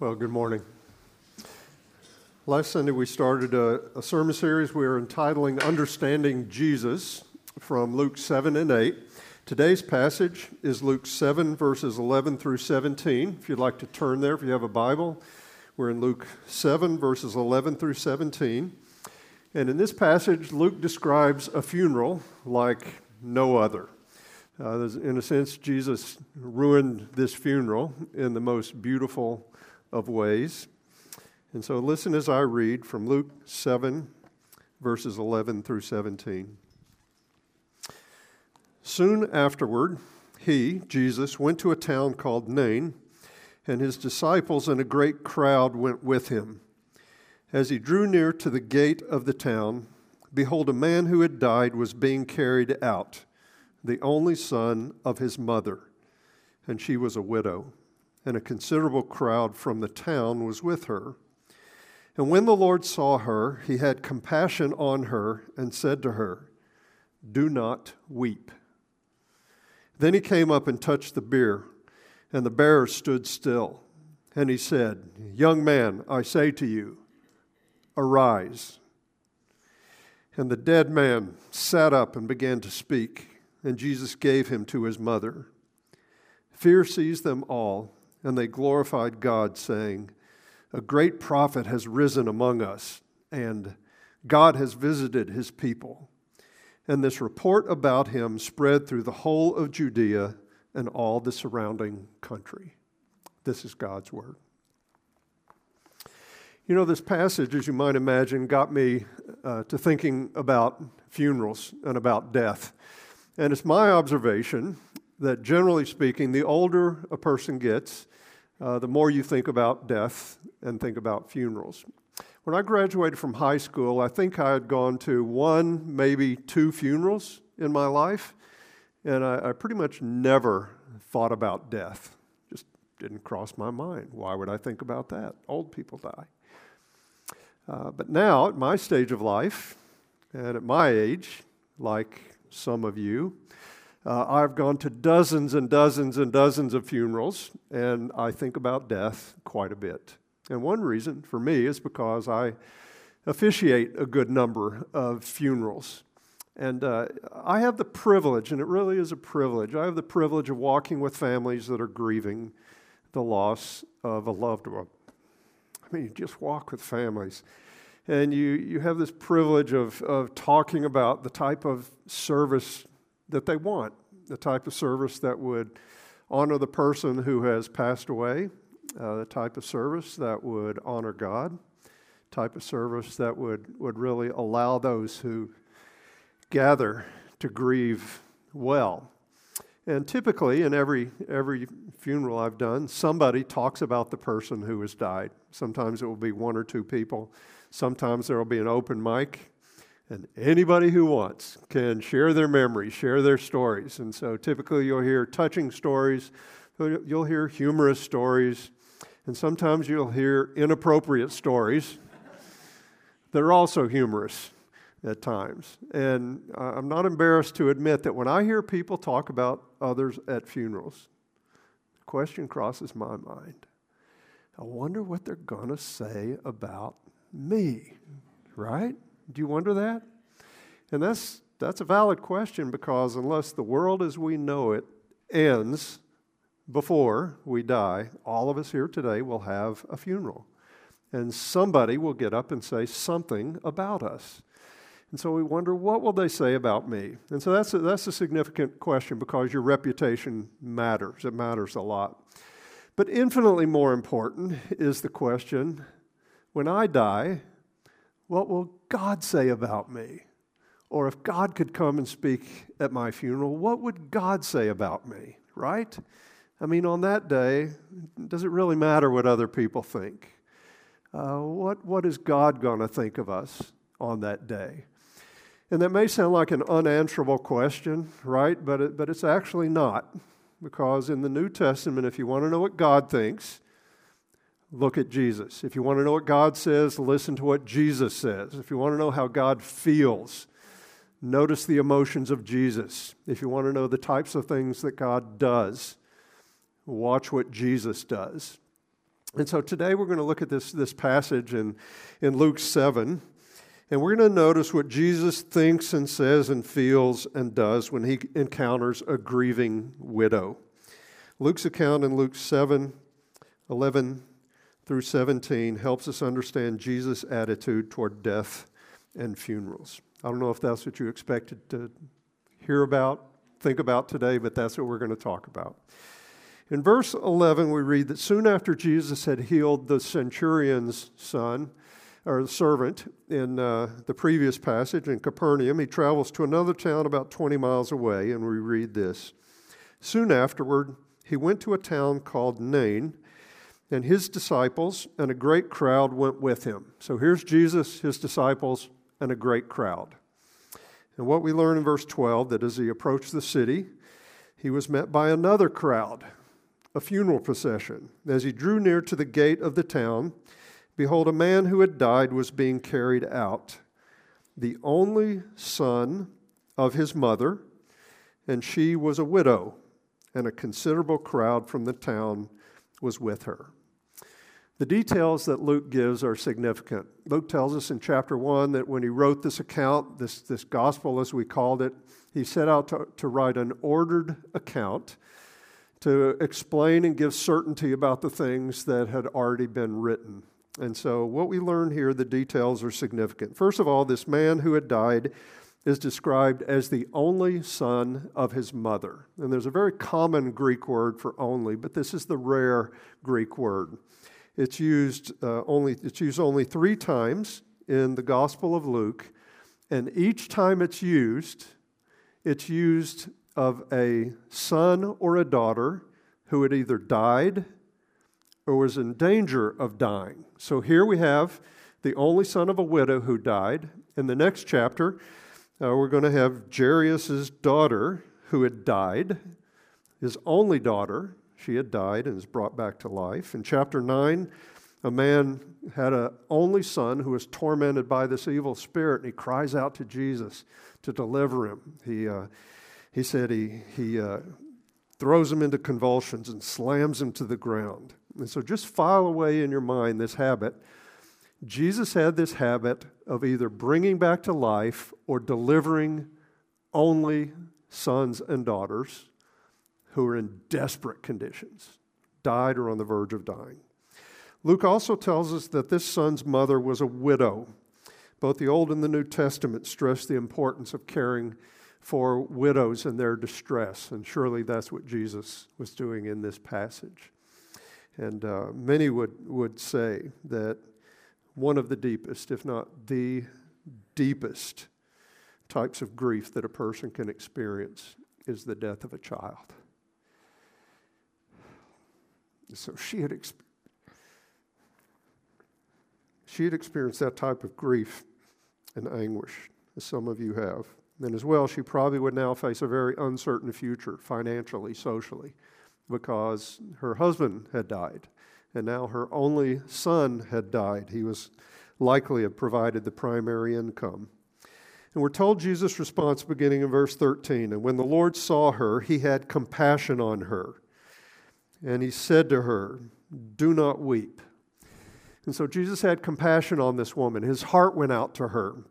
Well, good morning. Last Sunday we started a, a, sermon series we are entitling Understanding Jesus from Luke 7 and 8. Today's passage is Luke 7, verses 11 through 17. If you'd like to turn there, if you have a Bible, we're in Luke 7, verses 11 through 17. And in this passage, Luke describes a funeral like no other. Uh, in a sense, Jesus ruined this funeral in the most beautiful of ways. And so listen as I read from Luke 7, verses 11 through 17. Soon afterward, he, Jesus, went to a town called Nain, and his disciples and a great crowd went with him. As he drew near to the gate of the town, behold, a man who had died was being carried out, the only son of his mother, and she was a widow and a considerable crowd from the town was with her. And when the Lord saw her, he had compassion on her and said to her, Do not weep. Then he came up and touched the bier, and the bearer stood still. And he said, Young man, I say to you, arise. And the dead man sat up and began to speak, and Jesus gave him to his mother. Fear seized them all and they glorified God, saying, A great prophet has risen among us, and God has visited his people. And this report about him spread through the whole of Judea and all the surrounding country. This is God's word. You know, this passage, as you might imagine, got me uh, to thinking about funerals and about death. And it's my observation that generally speaking, the older a person gets, uh, the more you think about death and think about funerals. When I graduated from high school, I think I had gone to one, maybe two funerals in my life, and I, I pretty much never thought about death. Just didn't cross my mind. Why would I think about that? Old people die. Uh, but now, at my stage of life, and at my age, like some of you, uh, I've gone to dozens and dozens and dozens of funerals, and I think about death quite a bit. And one reason for me is because I officiate a good number of funerals. And uh, I have the privilege, and it really is a privilege, I have the privilege of walking with families that are grieving the loss of a loved one. I mean, you just walk with families. And you, you have this privilege of, of talking about the type of service that they want, the type of service that would honor the person who has passed away, uh, the type of service that would honor God, type of service that would, would really allow those who gather to grieve well. And typically, in every, every funeral I've done, somebody talks about the person who has died. Sometimes it will be one or two people. Sometimes there will be an open mic and anybody who wants can share their memories, share their stories. And so typically you'll hear touching stories, you'll hear humorous stories, and sometimes you'll hear inappropriate stories that are also humorous at times. And I'm not embarrassed to admit that when I hear people talk about others at funerals, the question crosses my mind. I wonder what they're going to say about me, right? Do you wonder that? And that's, that's a valid question because unless the world as we know it ends before we die, all of us here today will have a funeral. And somebody will get up and say something about us. And so we wonder, what will they say about me? And so that's a, that's a significant question because your reputation matters. It matters a lot. But infinitely more important is the question when I die, what will God say about me? Or if God could come and speak at my funeral, what would God say about me, right? I mean, on that day, does it really matter what other people think? Uh, what, what is God going to think of us on that day? And that may sound like an unanswerable question, right? But, it, but it's actually not. Because in the New Testament, if you want to know what God thinks, look at Jesus. If you want to know what God says, listen to what Jesus says. If you want to know how God feels, notice the emotions of Jesus. If you want to know the types of things that God does, watch what Jesus does. And so today we're going to look at this, this passage in, in Luke 7, and we're going to notice what Jesus thinks and says and feels and does when he encounters a grieving widow. Luke's account in Luke 7 11 through 17 helps us understand Jesus' attitude toward death and funerals. I don't know if that's what you expected to hear about, think about today, but that's what we're going to talk about. In verse 11, we read that soon after Jesus had healed the centurion's son, or servant, in uh, the previous passage in Capernaum, he travels to another town about 20 miles away, and we read this. Soon afterward, he went to a town called Nain, and his disciples and a great crowd went with him. So here's Jesus, his disciples, and a great crowd. And what we learn in verse 12 that as he approached the city, he was met by another crowd a funeral procession. As he drew near to the gate of the town, behold, a man who had died was being carried out, the only son of his mother, and she was a widow, and a considerable crowd from the town was with her. The details that Luke gives are significant. Luke tells us in chapter 1 that when he wrote this account, this, this gospel as we called it, he set out to, to write an ordered account to explain and give certainty about the things that had already been written. And so, what we learn here, the details are significant. First of all, this man who had died is described as the only son of his mother. And there's a very common Greek word for only, but this is the rare Greek word. It's used, uh, only, it's used only three times in the Gospel of Luke, and each time it's used, it's used of a son or a daughter who had either died or was in danger of dying. So here we have the only son of a widow who died. In the next chapter, uh, we're going to have Jairus' daughter who had died, his only daughter. She had died and is brought back to life. In chapter 9, a man had an only son who was tormented by this evil spirit, and he cries out to Jesus to deliver him. He, uh, he said he, he uh, throws him into convulsions and slams him to the ground. And so just file away in your mind this habit. Jesus had this habit of either bringing back to life or delivering only sons and daughters who were in desperate conditions, died or on the verge of dying. Luke also tells us that this son's mother was a widow. Both the Old and the New Testament stress the importance of caring for widows in their distress. And surely that's what Jesus was doing in this passage. And uh, many would, would say that one of the deepest, if not the deepest, types of grief that a person can experience is the death of a child. So she had, exp- she had experienced that type of grief and anguish, as some of you have. And as well, she probably would now face a very uncertain future financially, socially, because her husband had died. And now her only son had died. He was likely have provided the primary income. And we're told Jesus' response beginning in verse 13. And when the Lord saw her, he had compassion on her. And he said to her, Do not weep. And so Jesus had compassion on this woman. His heart went out to her.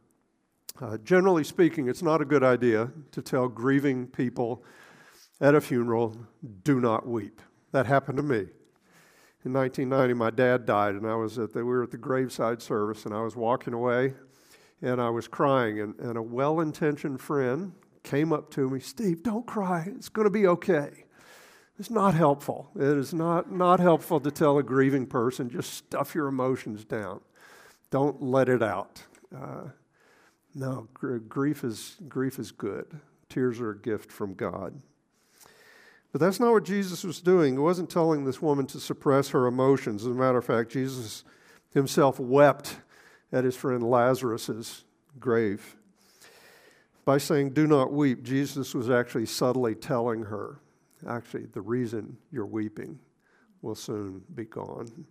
Uh, generally speaking, it's not a good idea to tell grieving people at a funeral, do not weep. That happened to me. In 1990, my dad died, and I was at the, we were at the graveside service, and I was walking away, and I was crying, and, and a well-intentioned friend came up to me, Steve, don't cry. It's going to be okay. It's not helpful. It is not, not helpful to tell a grieving person, just stuff your emotions down. Don't let it out. Uh, no, gr- grief is, grief is good. Tears are a gift from God. But that's not what Jesus was doing. He wasn't telling this woman to suppress her emotions. As a matter of fact, Jesus himself wept at his friend Lazarus's grave. By saying, Do not weep, Jesus was actually subtly telling her, actually, the reason you're weeping will soon be gone.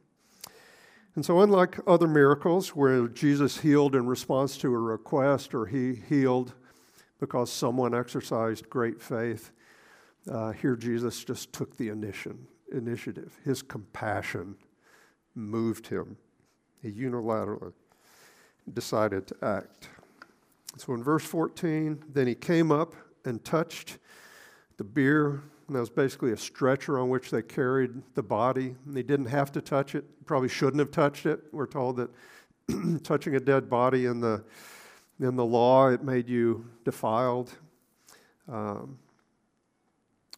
And so, unlike other miracles where Jesus healed in response to a request or he healed because someone exercised great faith, uh, here Jesus just took the initiative. His compassion moved him. He unilaterally decided to act. So in verse 14, then he came up and touched the bier. And that was basically a stretcher on which they carried the body. And they didn't have to touch it, probably shouldn't have touched it. We're told that touching a dead body in the, in the law, it made you defiled. Um,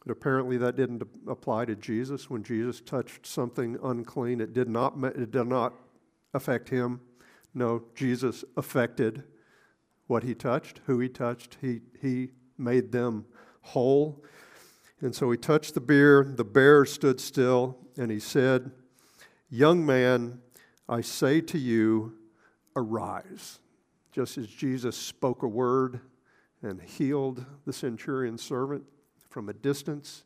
but apparently that didn't apply to Jesus. When Jesus touched something unclean, it did not, it did not affect him. No, Jesus affected what he touched, who he touched. He, he made them whole. And so he touched the bier. The bear stood still, and he said, Young man, I say to you, arise. Just as Jesus spoke a word and healed the centurion's servant from a distance,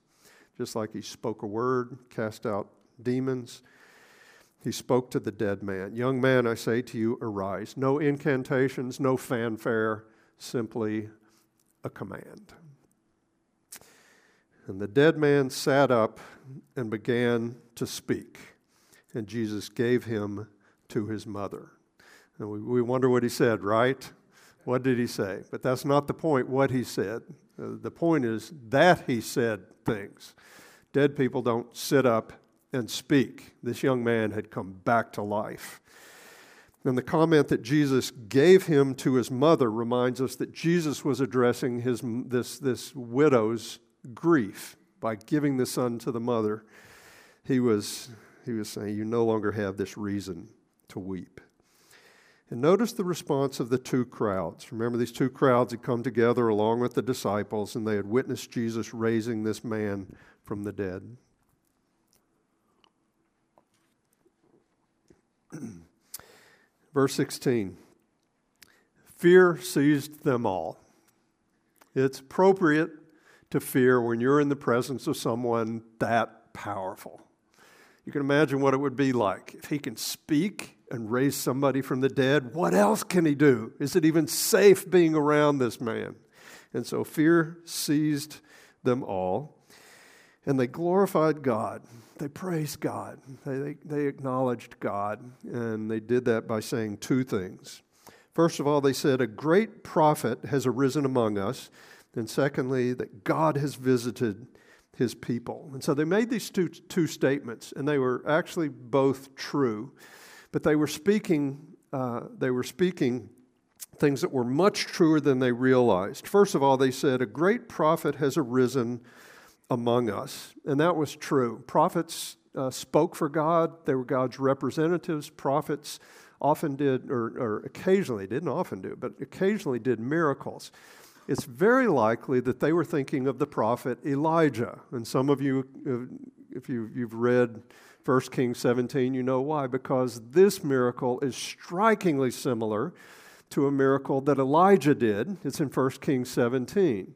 just like he spoke a word, cast out demons. He spoke to the dead man Young man, I say to you, arise. No incantations, no fanfare, simply a command. And the dead man sat up and began to speak. And Jesus gave him to his mother. And we, we wonder what he said, right? What did he say? But that's not the point, what he said. Uh, the point is that he said things. Dead people don't sit up and speak. This young man had come back to life. And the comment that Jesus gave him to his mother reminds us that Jesus was addressing his, this, this widow's grief by giving the son to the mother. He was, he was saying, You no longer have this reason to weep. And notice the response of the two crowds. Remember, these two crowds had come together along with the disciples, and they had witnessed Jesus raising this man from the dead. Verse 16 Fear seized them all. It's appropriate to fear when you're in the presence of someone that powerful. You can imagine what it would be like if he can speak and raise somebody from the dead. What else can he do? Is it even safe being around this man? And so fear seized them all, and they glorified God. They praised God. They, they, they acknowledged God, and they did that by saying two things. First of all, they said, A great prophet has arisen among us and secondly, that God has visited his people. And so they made these two, two statements, and they were actually both true, but they were speaking, uh, they were speaking things that were much truer than they realized. First of all, they said, A great prophet has arisen among us. And that was true. Prophets uh, spoke for God, they were God's representatives. Prophets often did, or, or occasionally, didn't often do, but occasionally did miracles it's very likely that they were thinking of the prophet Elijah. And some of you, uh, if you, you've read 1 Kings 17, you know why. Because this miracle is strikingly similar to a miracle that Elijah did. It's in 1 Kings 17.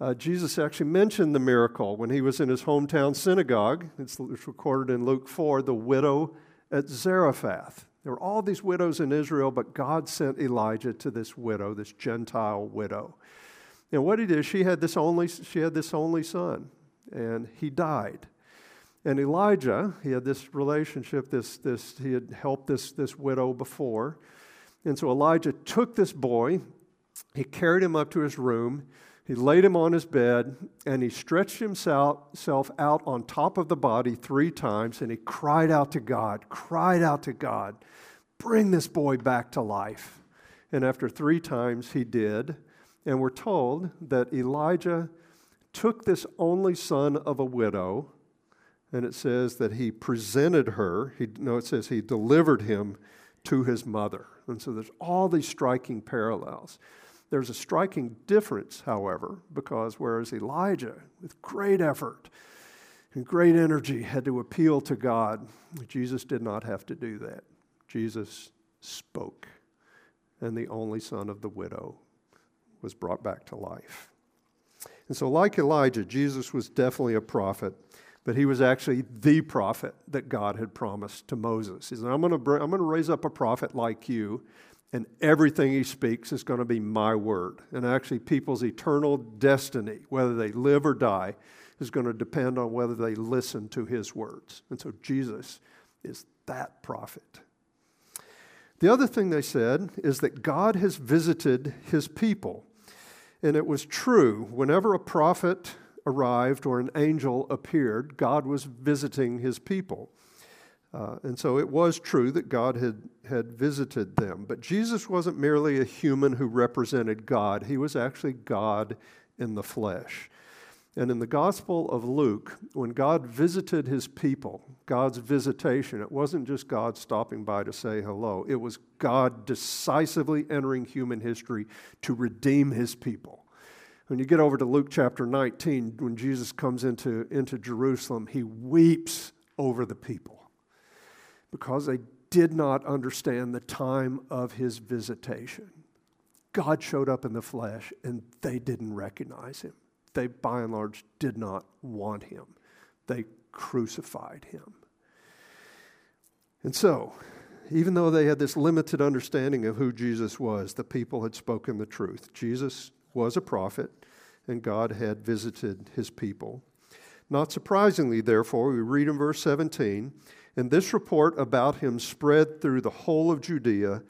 Uh, Jesus actually mentioned the miracle when he was in his hometown synagogue. It's, it's recorded in Luke 4, the widow at Zarephath. There were all these widows in Israel, but God sent Elijah to this widow, this Gentile widow. And what he did, she had this only, she had this only son, and he died. And Elijah, he had this relationship, this, this, he had helped this, this widow before. And so Elijah took this boy, he carried him up to his room, he laid him on his bed, and he stretched himself out on top of the body three times, and he cried out to God, cried out to God, bring this boy back to life. And after three times, he did. And we're told that Elijah took this only son of a widow, and it says that he presented her, he, no, it says he delivered him to his mother. And so there's all these striking parallels. There's a striking difference, however, because whereas Elijah, with great effort and great energy, had to appeal to God, Jesus did not have to do that. Jesus spoke, and the only son of the widow was brought back to life. And so, like Elijah, Jesus was definitely a prophet, but he was actually the prophet that God had promised to Moses. He said, I'm going to, I'm going to raise up a prophet like you, and everything he speaks is going to be my word. And actually, people's eternal destiny, whether they live or die, is going to depend on whether they listen to his words. And so, Jesus is that prophet. The other thing they said is that God has visited his people. And it was true. Whenever a prophet arrived or an angel appeared, God was visiting his people. Uh, and so it was true that God had, had visited them. But Jesus wasn't merely a human who represented God, he was actually God in the flesh. And in the Gospel of Luke, when God visited his people, God's visitation, it wasn't just God stopping by to say hello, it was God decisively entering human history to redeem his people. When you get over to Luke chapter 19, when Jesus comes into, into Jerusalem, he weeps over the people because they did not understand the time of his visitation. God showed up in the flesh and they didn't recognize him they by and large did not want him. They crucified him. And so, even though they had this limited understanding of who Jesus was, the people had spoken the truth. Jesus was a prophet, and God had visited his people. Not surprisingly, therefore, we read in verse 17, and this report about him spread through the whole of Judea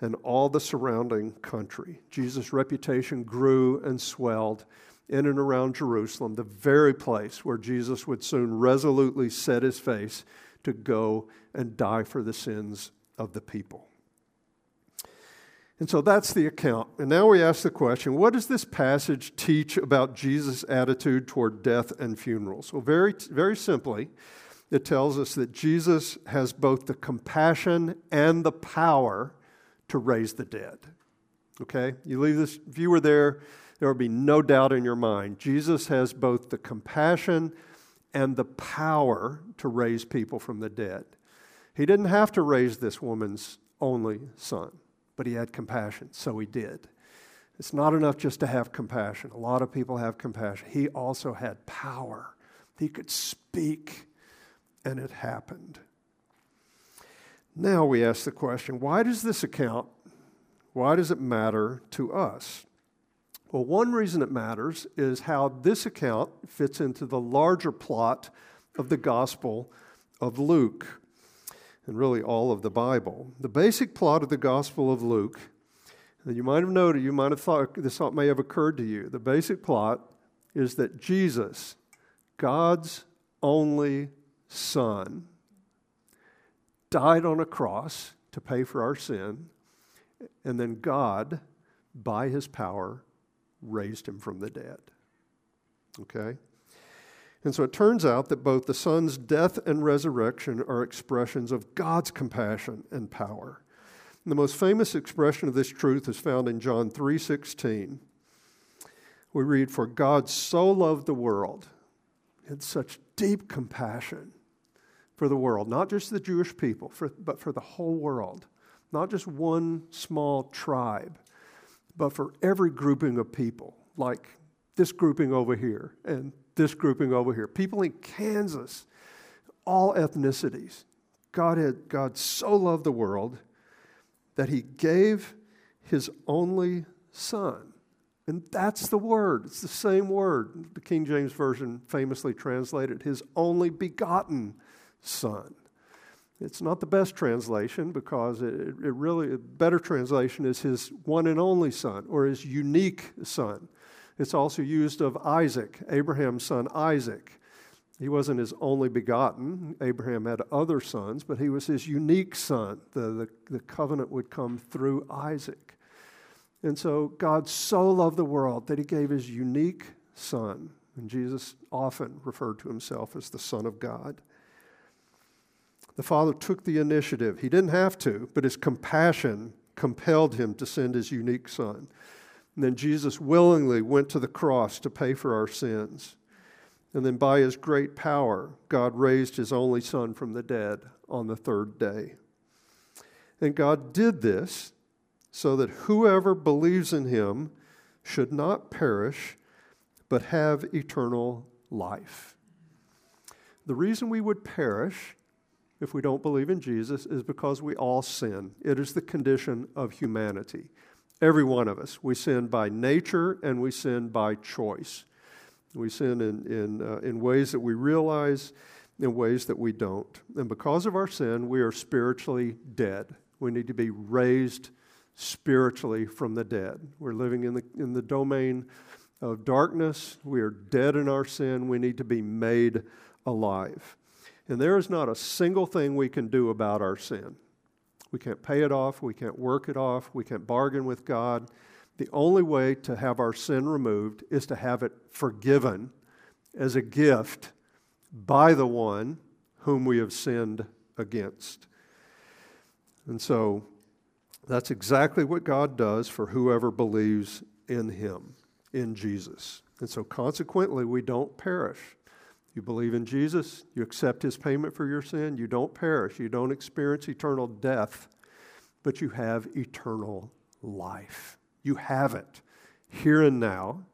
and all the surrounding country. Jesus' reputation grew and swelled in and around Jerusalem, the very place where Jesus would soon resolutely set his face to go and die for the sins of the people. And so that's the account. And now we ask the question what does this passage teach about Jesus' attitude toward death and funerals? Well, very, very simply, it tells us that Jesus has both the compassion and the power to raise the dead. Okay? You leave this, were there, there will be no doubt in your mind. Jesus has both the compassion and the power to raise people from the dead. He didn't have to raise this woman's only son, but he had compassion, so he did. It's not enough just to have compassion. A lot of people have compassion. He also had power. He could speak, and it happened. Now we ask the question why does this account, why does it matter to us? Well, one reason it matters is how this account fits into the larger plot of the Gospel of Luke, and really all of the Bible. The basic plot of the Gospel of Luke, and you might have noted, you might have thought this thought may have occurred to you. The basic plot is that Jesus, God's only Son, died on a cross to pay for our sin, and then God, by his power, raised him from the dead. Okay? And so it turns out that both the Son's death and resurrection are expressions of God's compassion and power. And the most famous expression of this truth is found in John 3:16. We read, "For God so loved the world, had such deep compassion for the world, not just the Jewish people, for, but for the whole world, not just one small tribe, but for every grouping of people, like this grouping over here and this grouping over here. People in Kansas, all ethnicities. God had God so loved the world that he gave his only son. And that's the word. It's the same word. The King James Version famously translated his only begotten son. It's not the best translation because it, it really, a better translation is his one and only son or his unique son. It's also used of Isaac, Abraham's son Isaac. He wasn't his only begotten. Abraham had other sons, but he was his unique son. The, the, the covenant would come through Isaac. And so God so loved the world that he gave his unique son. And Jesus often referred to himself as the Son of God. The Father took the initiative. He didn't have to, but his compassion compelled him to send his unique Son. And then Jesus willingly went to the cross to pay for our sins. And then by his great power, God raised his only Son from the dead on the third day. And God did this so that whoever believes in him should not perish, but have eternal life. The reason we would perish if we don't believe in Jesus is because we all sin. It is the condition of humanity. Every one of us. We sin by nature and we sin by choice. We sin in, in, uh, in ways that we realize in ways that we don't. And because of our sin, we are spiritually dead. We need to be raised spiritually from the dead. We're living in the, in the domain of darkness. We are dead in our sin. We need to be made alive. And there is not a single thing we can do about our sin. We can't pay it off. We can't work it off. We can't bargain with God. The only way to have our sin removed is to have it forgiven as a gift by the one whom we have sinned against. And so that's exactly what God does for whoever believes in him, in Jesus. And so consequently, we don't perish. You believe in Jesus, you accept his payment for your sin, you don't perish, you don't experience eternal death, but you have eternal life. You have it here and now,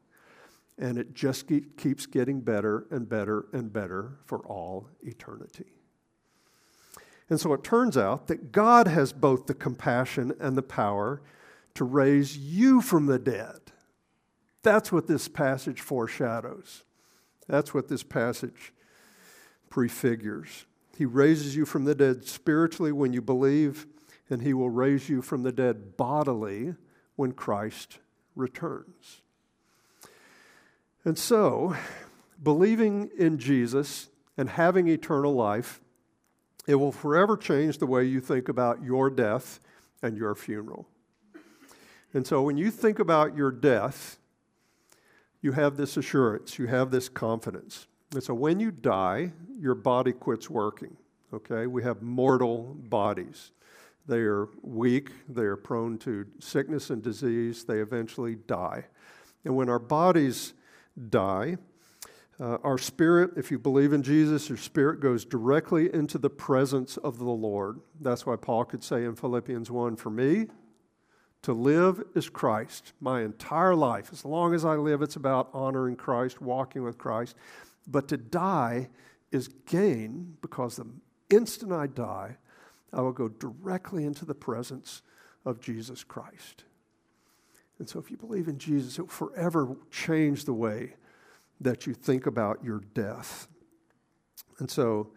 and it just keeps getting better and better and better for all eternity. And so it turns out that God has both the compassion and the power to raise you from the dead. That's what this passage foreshadows. That's what this passage prefigures. He raises you from the dead spiritually when you believe, and He will raise you from the dead bodily when Christ returns. And so, believing in Jesus and having eternal life it will forever change the way you think about your death and your funeral. And so when you think about your death, you have this assurance, you have this confidence. And so when you die, your body quits working. Okay? We have mortal bodies. They are weak, they are prone to sickness and disease, they eventually die. And when our bodies die, uh, our spirit, if you believe in Jesus, your spirit goes directly into the presence of the Lord. That's why Paul could say in Philippians 1 For me, to live is Christ. My entire life, as long as I live, it's about honoring Christ, walking with Christ. But to die is gain because the instant I die, I will go directly into the presence of Jesus Christ. And so, if you believe in Jesus, it will forever change the way that you think about your death. And so,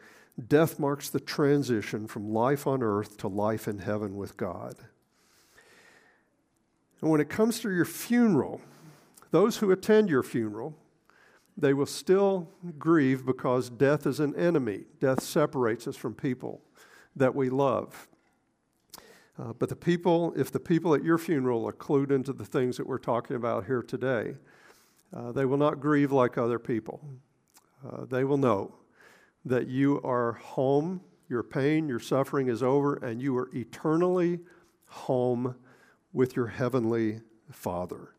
death marks the transition from life on earth to life in heaven with God. And when it comes to your funeral, those who attend your funeral, they will still grieve because death is an enemy. Death separates us from people that we love. Uh, but the people, if the people at your funeral are clued into the things that we're talking about here today, uh, they will not grieve like other people. Uh, they will know that you are home, your pain, your suffering is over, and you are eternally home with your heavenly Father.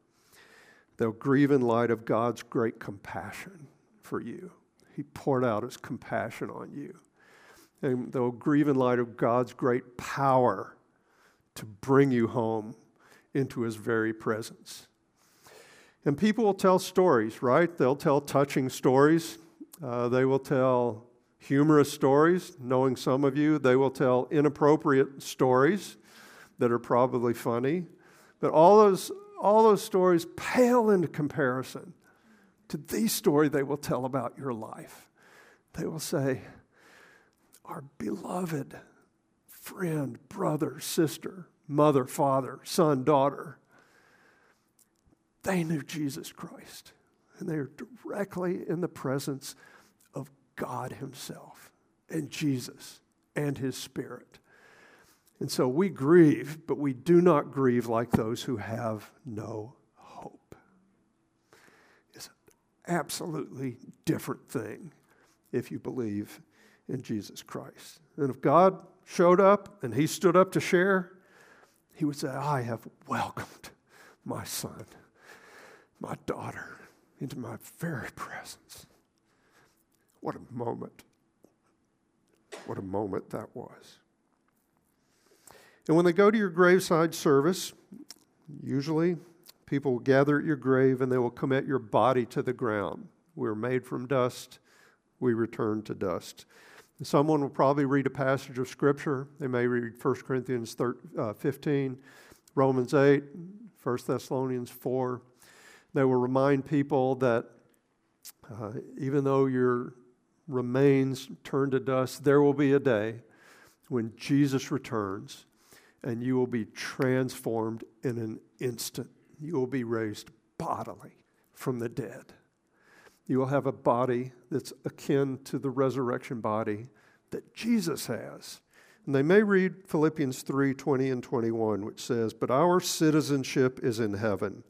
They'll grieve in light of God's great compassion for you. He poured out his compassion on you. And they'll grieve in light of God's great power to bring you home into his very presence. And people will tell stories, right? They'll tell touching stories. Uh, they will tell humorous stories, knowing some of you. They will tell inappropriate stories that are probably funny. But all those, all those stories pale into comparison to the story they will tell about your life. They will say, Our beloved friend, brother, sister, mother, father, son, daughter they knew Jesus Christ, and they are directly in the presence of God Himself and Jesus and His Spirit. And so we grieve, but we do not grieve like those who have no hope. It's an absolutely different thing if you believe in Jesus Christ. And if God showed up and He stood up to share, He would say, I have welcomed my son my daughter into my very presence. What a moment. What a moment that was. And when they go to your graveside service, usually people will gather at your grave and they will commit your body to the ground. We're made from dust, we return to dust. Someone will probably read a passage of Scripture. They may read 1 Corinthians uh, 15, Romans 8, 1 Thessalonians 4. They will remind people that uh, even though your remains turn to dust, there will be a day when Jesus returns and you will be transformed in an instant. You will be raised bodily from the dead. You will have a body that's akin to the resurrection body that Jesus has. And they may read Philippians 3 20 and 21, which says, But our citizenship is in heaven,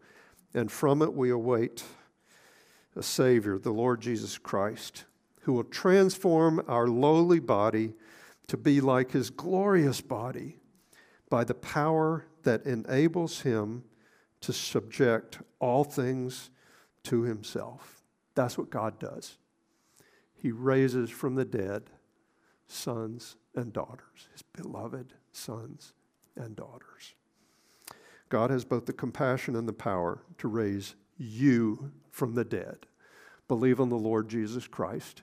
and from it we await a Savior, the Lord Jesus Christ, who will transform our lowly body to be like his glorious body by the power that enables him to subject all things to himself. That's what God does. He raises from the dead sons and daughters, his beloved sons and daughters. God has both the compassion and the power to raise you from the dead. Believe on the Lord Jesus Christ,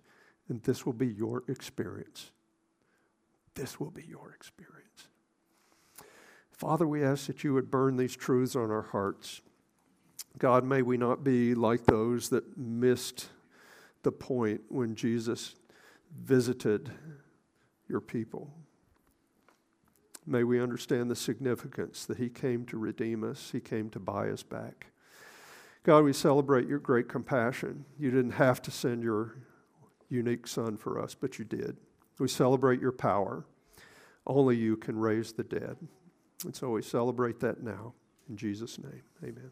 and this will be your experience. This will be your experience. Father, we ask that you would burn these truths on our hearts. God, may we not be like those that missed the point when Jesus visited your people. May we understand the significance that He came to redeem us, He came to buy us back. God, we celebrate your great compassion. You didn't have to send your unique Son for us, but you did. We celebrate your power. Only you can raise the dead. And so we celebrate that now. In Jesus' name, amen.